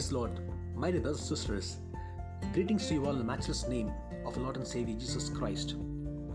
Praise Lord. My dear brothers and sisters, greetings to you all in the matchless name of the Lord and Savior Jesus Christ.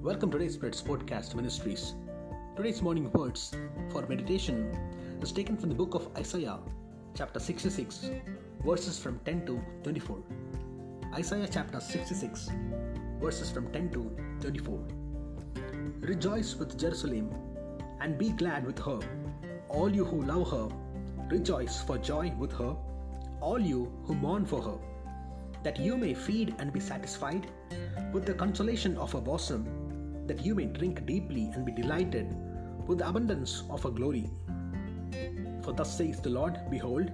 Welcome to today's Spirit's Podcast Ministries. Today's morning words for meditation is taken from the book of Isaiah, chapter 66, verses from 10 to 24. Isaiah chapter 66, verses from 10 to 24. Rejoice with Jerusalem and be glad with her. All you who love her, rejoice for joy with her. All you who mourn for her, that you may feed and be satisfied with the consolation of her bosom, that you may drink deeply and be delighted with the abundance of her glory. For thus says the Lord Behold,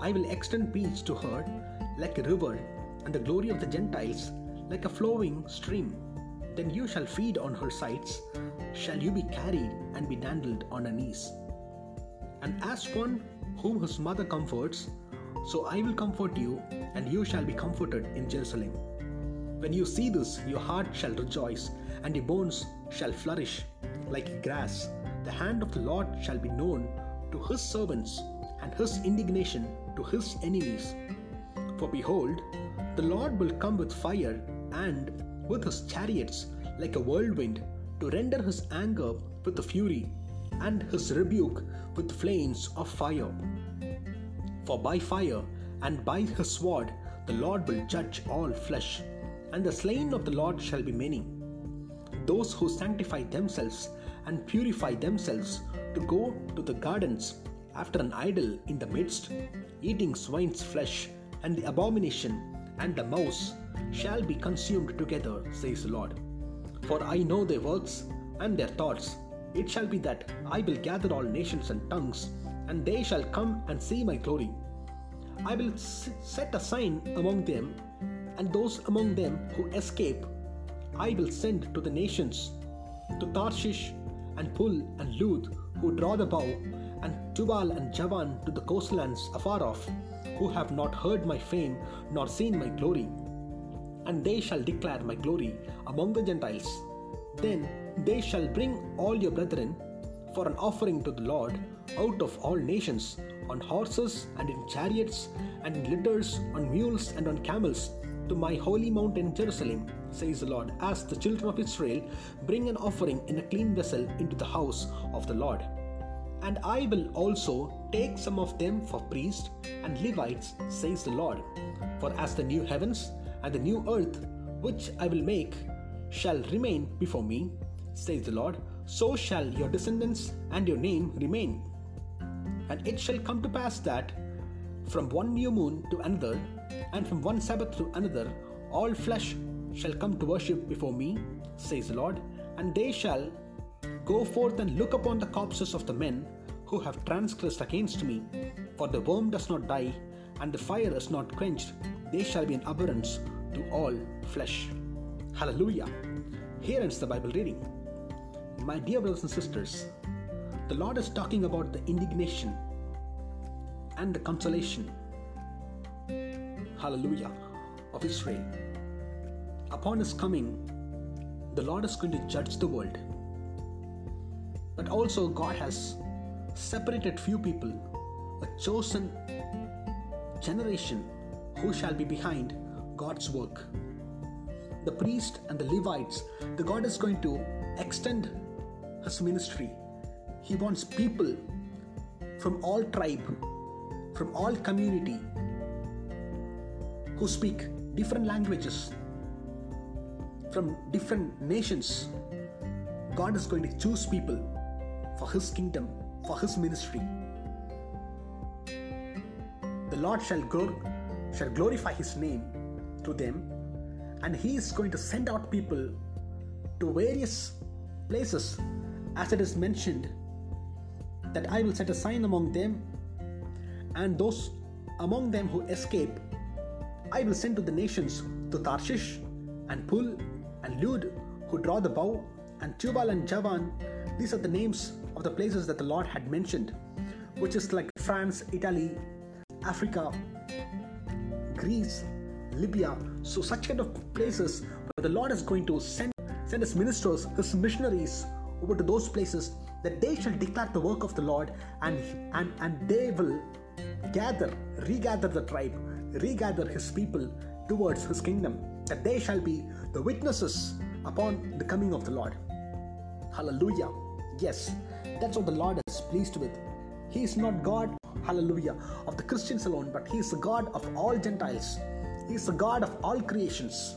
I will extend peace to her like a river, and the glory of the Gentiles like a flowing stream. Then you shall feed on her sides, shall you be carried and be dandled on her knees. And as one whom his mother comforts, so I will comfort you, and you shall be comforted in Jerusalem. When you see this, your heart shall rejoice, and your bones shall flourish like grass. The hand of the Lord shall be known to his servants, and his indignation to his enemies. For behold, the Lord will come with fire, and with his chariots like a whirlwind, to render his anger with fury, and his rebuke with flames of fire. For by fire and by his sword the Lord will judge all flesh, and the slain of the Lord shall be many. Those who sanctify themselves and purify themselves to go to the gardens after an idol in the midst, eating swine's flesh, and the abomination and the mouse shall be consumed together, says the Lord. For I know their works and their thoughts. It shall be that I will gather all nations and tongues, and they shall come and see my glory. I will set a sign among them, and those among them who escape, I will send to the nations, to Tarshish and Pul and Lud, who draw the bow, and Tubal and Javan to the coastlands afar off, who have not heard my fame nor seen my glory. And they shall declare my glory among the Gentiles. Then they shall bring all your brethren for an offering to the Lord out of all nations, on horses and in chariots, and in litters, on mules and on camels, to my holy mountain Jerusalem, says the Lord, as the children of Israel bring an offering in a clean vessel into the house of the Lord. And I will also take some of them for priests and Levites, says the Lord. For as the new heavens and the new earth, which I will make, shall remain before me, says the Lord, so shall your descendants and your name remain. And it shall come to pass that from one new moon to another, and from one Sabbath to another, all flesh shall come to worship before me, says the Lord, and they shall go forth and look upon the corpses of the men who have transgressed against me. For the worm does not die, and the fire is not quenched, they shall be an abhorrence to all flesh. Hallelujah. Here ends the Bible reading. My dear brothers and sisters, the Lord is talking about the indignation and the consolation, hallelujah, of Israel. Upon his coming, the Lord is going to judge the world. But also, God has separated few people, a chosen generation who shall be behind God's work. The priest and the Levites, the God is going to extend his ministry. He wants people from all tribe, from all community, who speak different languages, from different nations. God is going to choose people for his kingdom, for his ministry. The Lord shall, glor- shall glorify his name to them, and he is going to send out people to various places as it is mentioned that I will set a sign among them, and those among them who escape, I will send to the nations, to Tarshish and Pul and Lud, who draw the bow, and Tubal and Javan. These are the names of the places that the Lord had mentioned, which is like France, Italy, Africa, Greece, Libya. So, such kind of places where the Lord is going to send, send his ministers, his missionaries over to those places that they shall declare the work of the Lord and, and, and they will gather, regather the tribe, regather his people towards his kingdom, that they shall be the witnesses upon the coming of the Lord. Hallelujah. Yes, that's what the Lord is pleased with. He is not God, hallelujah, of the Christians alone, but He is the God of all Gentiles. He is the God of all creations.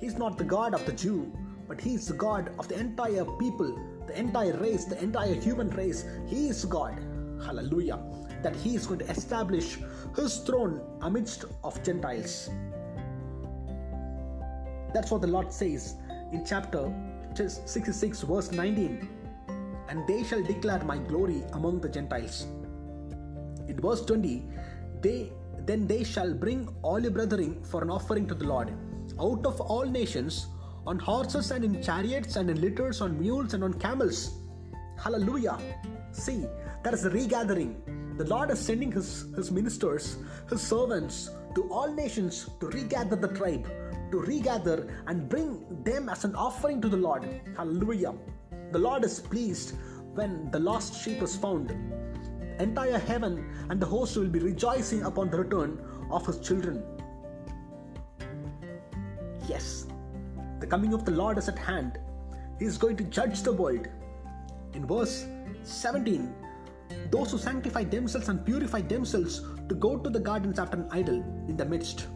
He is not the God of the Jew, but He is the God of the entire people, the entire race, the entire human race. He is God. Hallelujah. That He is going to establish His throne amidst of Gentiles. That's what the Lord says in chapter 66, verse 19. And they shall declare my glory among the Gentiles. In verse 20, they then they shall bring all your brethren for an offering to the Lord out of all nations on horses and in chariots and in litters on mules and on camels. Hallelujah. See, that is the regathering. The Lord is sending his, his ministers, his servants to all nations to regather the tribe, to regather and bring them as an offering to the Lord. Hallelujah. The Lord is pleased when the lost sheep is found. Entire heaven and the host will be rejoicing upon the return of his children. Yes, the coming of the Lord is at hand. He is going to judge the world. In verse 17, those who sanctify themselves and purify themselves to go to the gardens after an idol in the midst.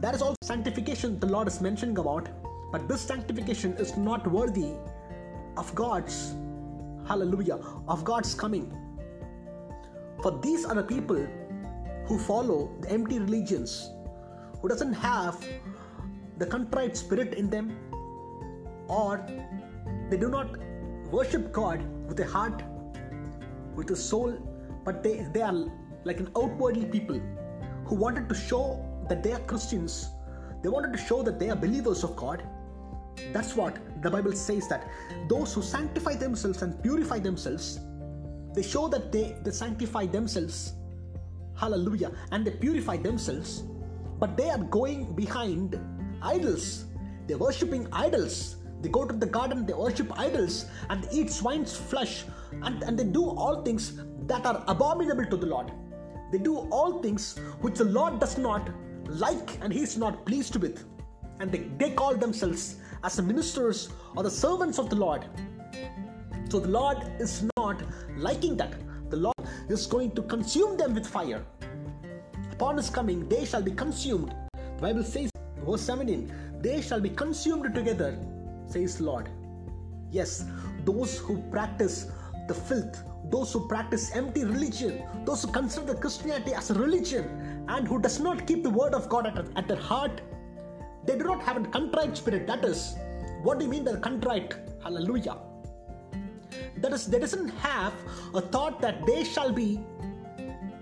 That is all sanctification the Lord is mentioning about, but this sanctification is not worthy of God's hallelujah of God's coming. For these are the people who follow the empty religions, who doesn't have the contrite spirit in them, or they do not worship God with a heart, with a soul, but they, they are like an outwardly people who wanted to show that they are Christians. They wanted to show that they are believers of God. That's what the Bible says that those who sanctify themselves and purify themselves, they show that they, they sanctify themselves. Hallelujah. And they purify themselves. But they are going behind idols. They're worshipping idols. They go to the garden, they worship idols, and eat swine's flesh, and, and they do all things that are abominable to the Lord. They do all things which the Lord does not like and He is not pleased with. And they, they call themselves as the ministers or the servants of the Lord. So the Lord is not liking that. The Lord is going to consume them with fire. Upon his coming, they shall be consumed. The Bible says, verse 17, they shall be consumed together, says Lord. Yes, those who practice the filth, those who practice empty religion, those who consider Christianity as a religion, and who does not keep the word of God at, at their heart, they do not have a contrite spirit. That is, what do you mean by contrite? Hallelujah. That is, they doesn't have a thought that they shall be,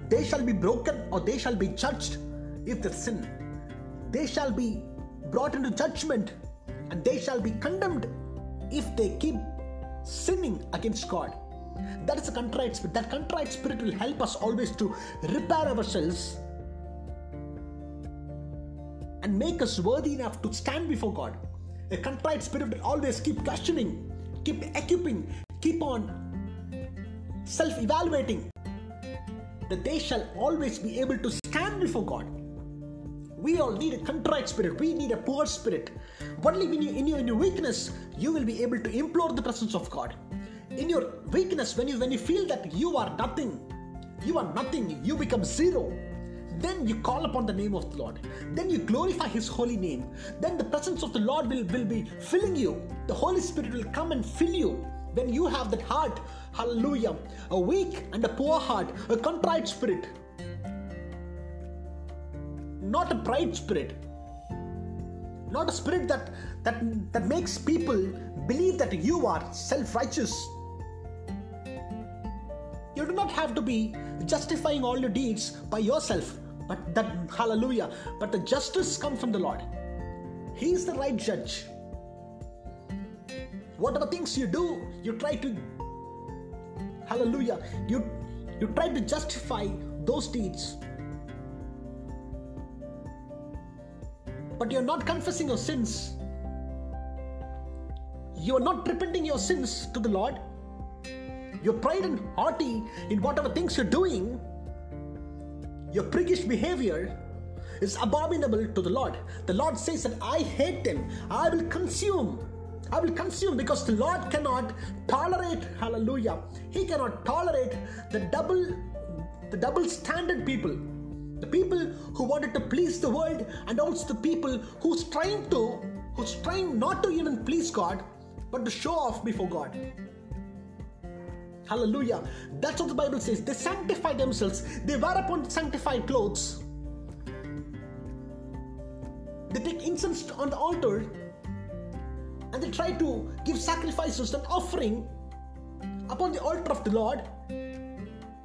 they shall be broken or they shall be judged if they sin. They shall be brought into judgment and they shall be condemned if they keep sinning against God. That is a contrite spirit. That contrite spirit will help us always to repair ourselves and make us worthy enough to stand before God. A contrite spirit will always keep questioning, keep equipping, keep on self evaluating, that they shall always be able to stand before God. We all need a contrite spirit. We need a poor spirit. Only when you, in your, in your weakness, you will be able to implore the presence of God. In your weakness, when you when you feel that you are nothing, you are nothing, you become zero then you call upon the name of the Lord. Then you glorify His holy name. Then the presence of the Lord will, will be filling you. The Holy Spirit will come and fill you. When you have that heart, hallelujah, a weak and a poor heart, a contrite spirit, not a pride spirit, not a spirit that that that makes people believe that you are self-righteous. You do not have to be justifying all your deeds by yourself. But that, hallelujah, but the justice comes from the Lord. He is the right judge. Whatever things you do, you try to, hallelujah, you, you try to justify those deeds. But you're not confessing your sins. You are not repenting your sins to the Lord. You're pride and haughty in whatever things you're doing your priggish behavior is abominable to the Lord. The Lord says that I hate them. I will consume. I will consume because the Lord cannot tolerate, hallelujah. He cannot tolerate the double the double standard people. The people who wanted to please the world and also the people who's trying to who's trying not to even please God but to show off before God. Hallelujah. That's what the Bible says. They sanctify themselves. They wear upon sanctified clothes. They take incense on the altar and they try to give sacrifices and offering upon the altar of the Lord.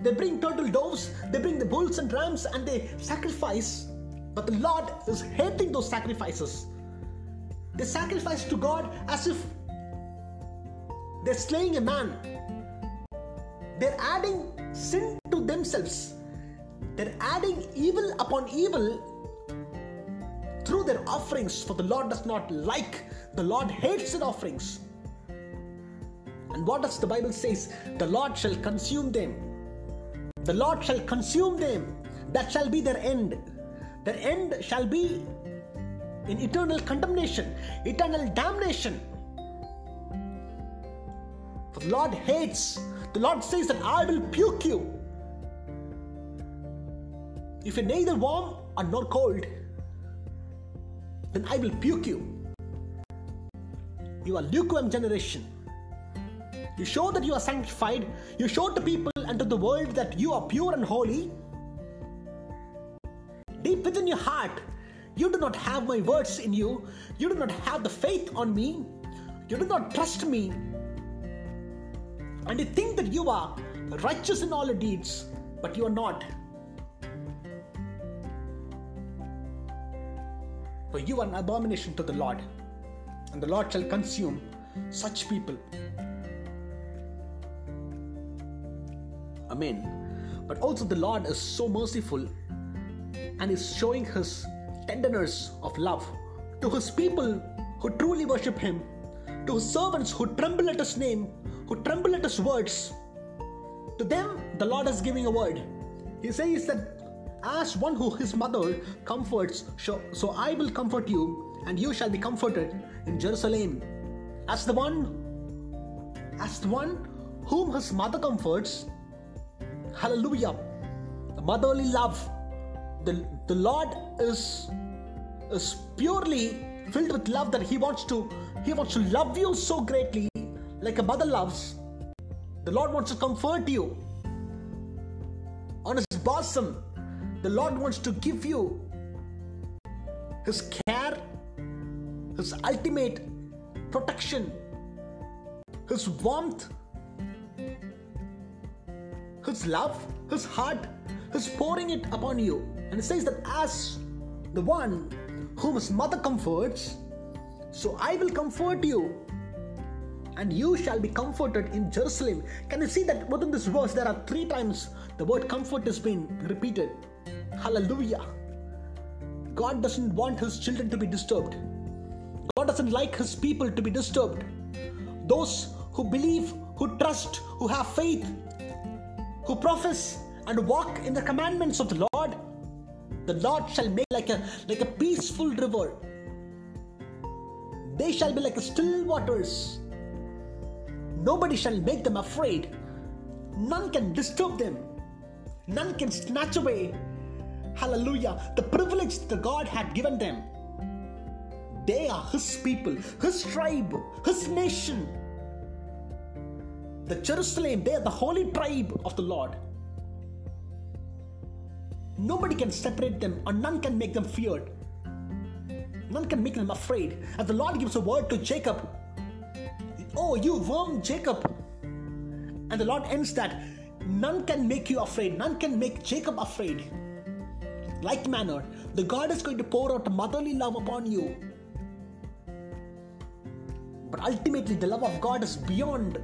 They bring turtle doves, they bring the bulls and rams, and they sacrifice. But the Lord is hating those sacrifices. They sacrifice to God as if they're slaying a man they're adding sin to themselves. They're adding evil upon evil through their offerings, for the Lord does not like, the Lord hates their offerings. And what does the Bible says? The Lord shall consume them. The Lord shall consume them. That shall be their end. Their end shall be in eternal condemnation, eternal damnation. For the Lord hates the Lord says that I will puke you. If you're neither warm or nor cold, then I will puke you. You are lukewarm generation. You show that you are sanctified. You show to people and to the world that you are pure and holy. Deep within your heart, you do not have my words in you. You do not have the faith on me. You do not trust me and you think that you are righteous in all your deeds, but you are not. For you are an abomination to the Lord, and the Lord shall consume such people. Amen. But also, the Lord is so merciful and is showing his tenderness of love to his people who truly worship him, to his servants who tremble at his name, who tremble at his words. To them, the Lord is giving a word. He says that as one who his mother comforts, so I will comfort you, and you shall be comforted in Jerusalem. As the one, as the one whom his mother comforts, hallelujah, the motherly love. The, the Lord is, is purely filled with love that he wants to he wants to love you so greatly like a mother loves. The Lord wants to comfort you. On His bosom, the Lord wants to give you His care, His ultimate protection, His warmth, His love, His heart, His pouring it upon you. And it says that as the one whom His mother comforts, so I will comfort you and you shall be comforted in Jerusalem. Can you see that within this verse there are three times the word comfort has been repeated? Hallelujah. God doesn't want his children to be disturbed. God doesn't like his people to be disturbed. Those who believe, who trust, who have faith, who profess and walk in the commandments of the Lord, the Lord shall make like a like a peaceful river. They shall be like still waters Nobody shall make them afraid. None can disturb them. None can snatch away, hallelujah, the privilege that God had given them. They are His people, His tribe, His nation. The Jerusalem, they are the holy tribe of the Lord. Nobody can separate them, or none can make them feared. None can make them afraid. As the Lord gives a word to Jacob, Oh, you worm Jacob. And the Lord ends that none can make you afraid, none can make Jacob afraid. Like manner, the God is going to pour out motherly love upon you. But ultimately, the love of God is beyond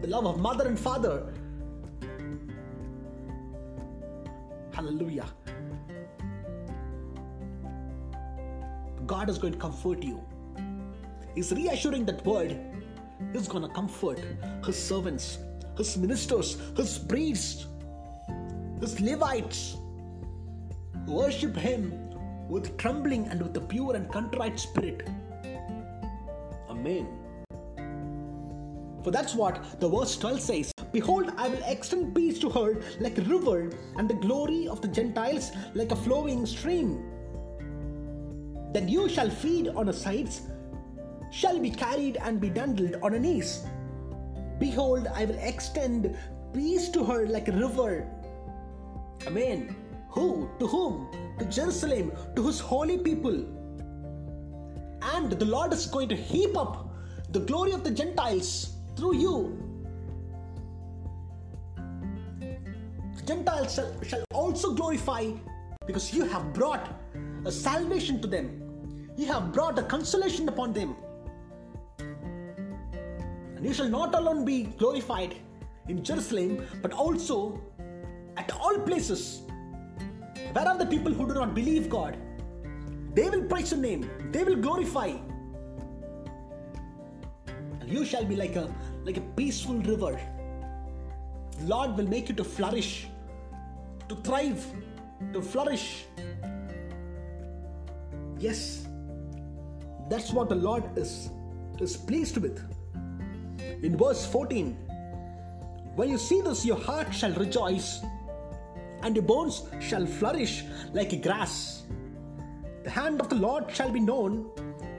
the love of mother and father. Hallelujah. God is going to comfort you. He's reassuring that word He's gonna comfort his servants, his ministers, his priests, his Levites. worship Him with trembling and with a pure and contrite spirit. Amen. For that's what the verse 12 says Behold, I will extend peace to her like a river, and the glory of the Gentiles like a flowing stream. Then you shall feed on her sides, shall be carried and be dandled on her knees. Behold, I will extend peace to her like a river. Amen. Who? To whom? To Jerusalem, to his holy people. And the Lord is going to heap up the glory of the Gentiles through you. Gentiles shall, shall also glorify because you have brought a salvation to them. You have brought a consolation upon them. And you shall not alone be glorified in Jerusalem, but also at all places. Where are the people who do not believe God? They will praise your name, they will glorify. And you shall be like a like a peaceful river. The Lord will make you to flourish, to thrive, to flourish. Yes, that's what the Lord is, is pleased with. In verse 14, when you see this, your heart shall rejoice, and your bones shall flourish like grass. The hand of the Lord shall be known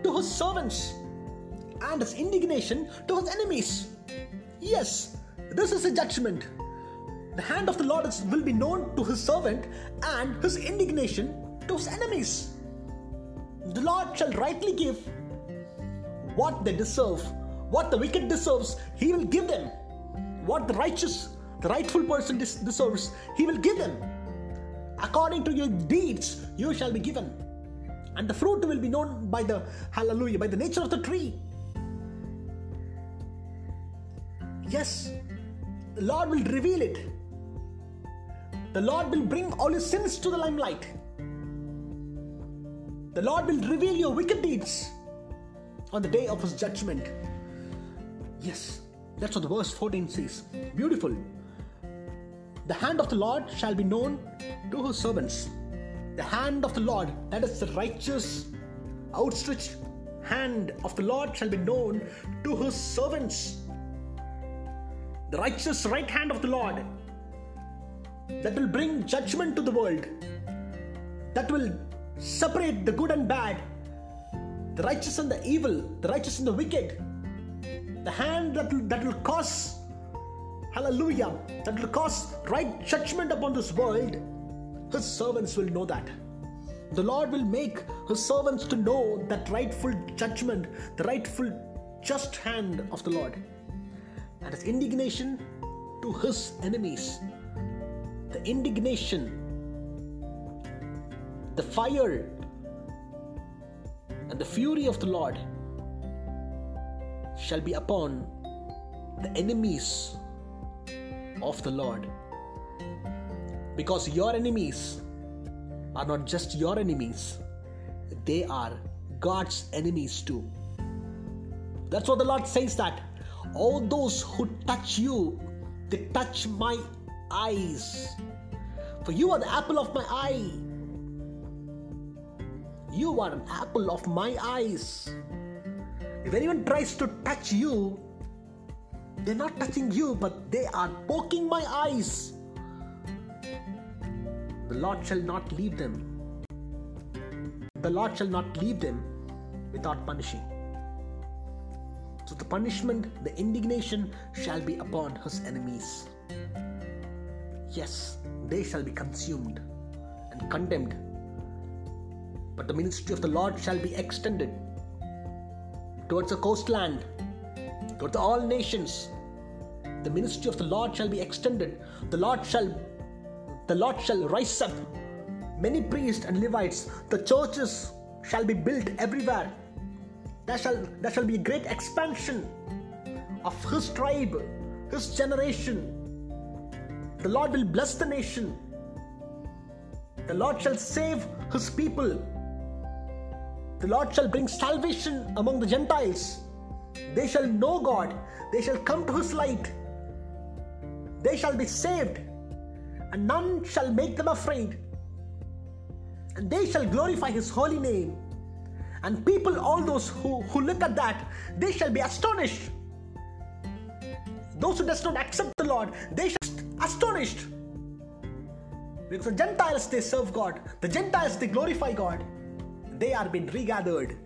to his servants, and his indignation to his enemies. Yes, this is a judgment. The hand of the Lord will be known to his servant, and his indignation to his enemies. The Lord shall rightly give what they deserve what the wicked deserves, he will give them. What the righteous, the rightful person deserves, he will give them. According to your deeds, you shall be given. And the fruit will be known by the, hallelujah, by the nature of the tree. Yes, the Lord will reveal it. The Lord will bring all your sins to the limelight. The Lord will reveal your wicked deeds on the day of his judgment. Yes, that's what the verse 14 says. Beautiful. The hand of the Lord shall be known to his servants. The hand of the Lord, that is the righteous, outstretched hand of the Lord, shall be known to his servants. The righteous right hand of the Lord that will bring judgment to the world, that will separate the good and bad, the righteous and the evil, the righteous and the wicked the hand that will, that will cause, hallelujah, that will cause right judgment upon this world, his servants will know that. The Lord will make his servants to know that rightful judgment, the rightful just hand of the Lord, and his indignation to his enemies. The indignation, the fire, and the fury of the Lord shall be upon the enemies of the Lord. Because your enemies are not just your enemies, they are God's enemies too. That's what the Lord says that all those who touch you, they touch my eyes. For you are the apple of my eye. You are an apple of my eyes. If anyone tries to touch you, they're not touching you, but they are poking my eyes. The Lord shall not leave them. The Lord shall not leave them without punishing. So the punishment, the indignation shall be upon his enemies. Yes, they shall be consumed and condemned. But the ministry of the Lord shall be extended towards the coastland, towards all nations. The ministry of the Lord shall be extended. The Lord shall the Lord shall rise up many priests and Levites. The churches shall be built everywhere. There shall, there shall be a great expansion of his tribe, his generation. The Lord will bless the nation. The Lord shall save his people. The Lord shall bring salvation among the Gentiles. They shall know God. They shall come to His light. They shall be saved, and none shall make them afraid. and they shall glorify his holy name. And people, all those who, who look at that, they shall be astonished. Those who does not accept the Lord, they shall be astonished. Because the Gentiles they serve God, the Gentiles they glorify God, they are being regathered.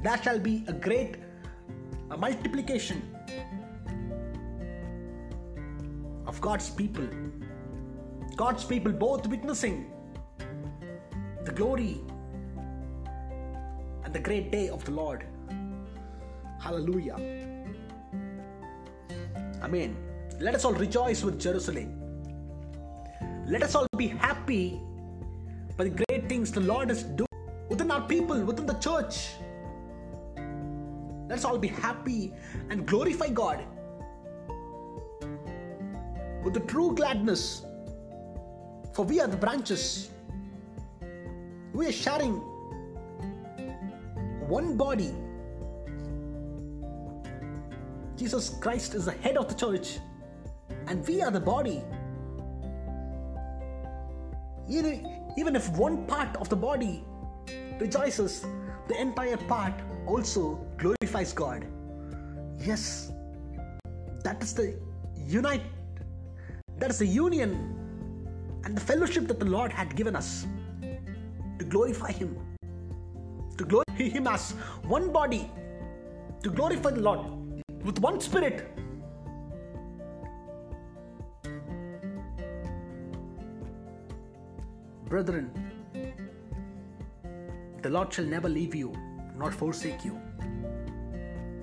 There shall be a great a multiplication of God's people. God's people both witnessing the glory and the great day of the Lord. Hallelujah. Amen. Let us all rejoice with Jerusalem. Let us all be happy by the great things the Lord is doing within our people, within the church. Let's all be happy and glorify God with the true gladness. For we are the branches. We are sharing one body. Jesus Christ is the head of the church, and we are the body. Even if one part of the body rejoices, the entire part also glorifies God. Yes, that is the unite, that is the union and the fellowship that the Lord had given us to glorify Him, to glorify Him as one body, to glorify the Lord with one spirit. Brethren, the Lord shall never leave you nor forsake you.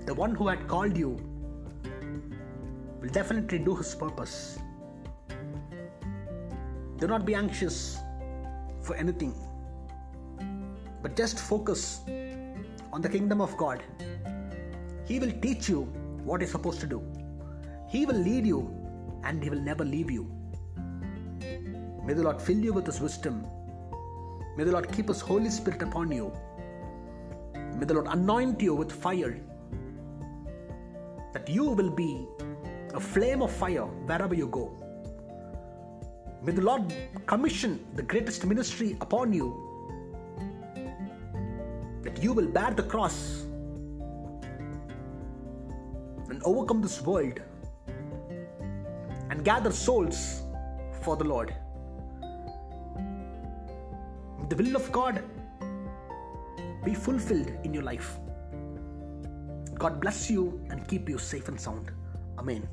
The one who had called you will definitely do his purpose. Do not be anxious for anything, but just focus on the kingdom of God. He will teach you what you're supposed to do, He will lead you, and He will never leave you. May the Lord fill you with His wisdom. May the Lord keep His Holy Spirit upon you. May the Lord anoint you with fire that you will be a flame of fire wherever you go. May the Lord commission the greatest ministry upon you you will bear the cross and overcome this world and gather souls for the Lord. The will of God be fulfilled in your life. God bless you and keep you safe and sound. Amen.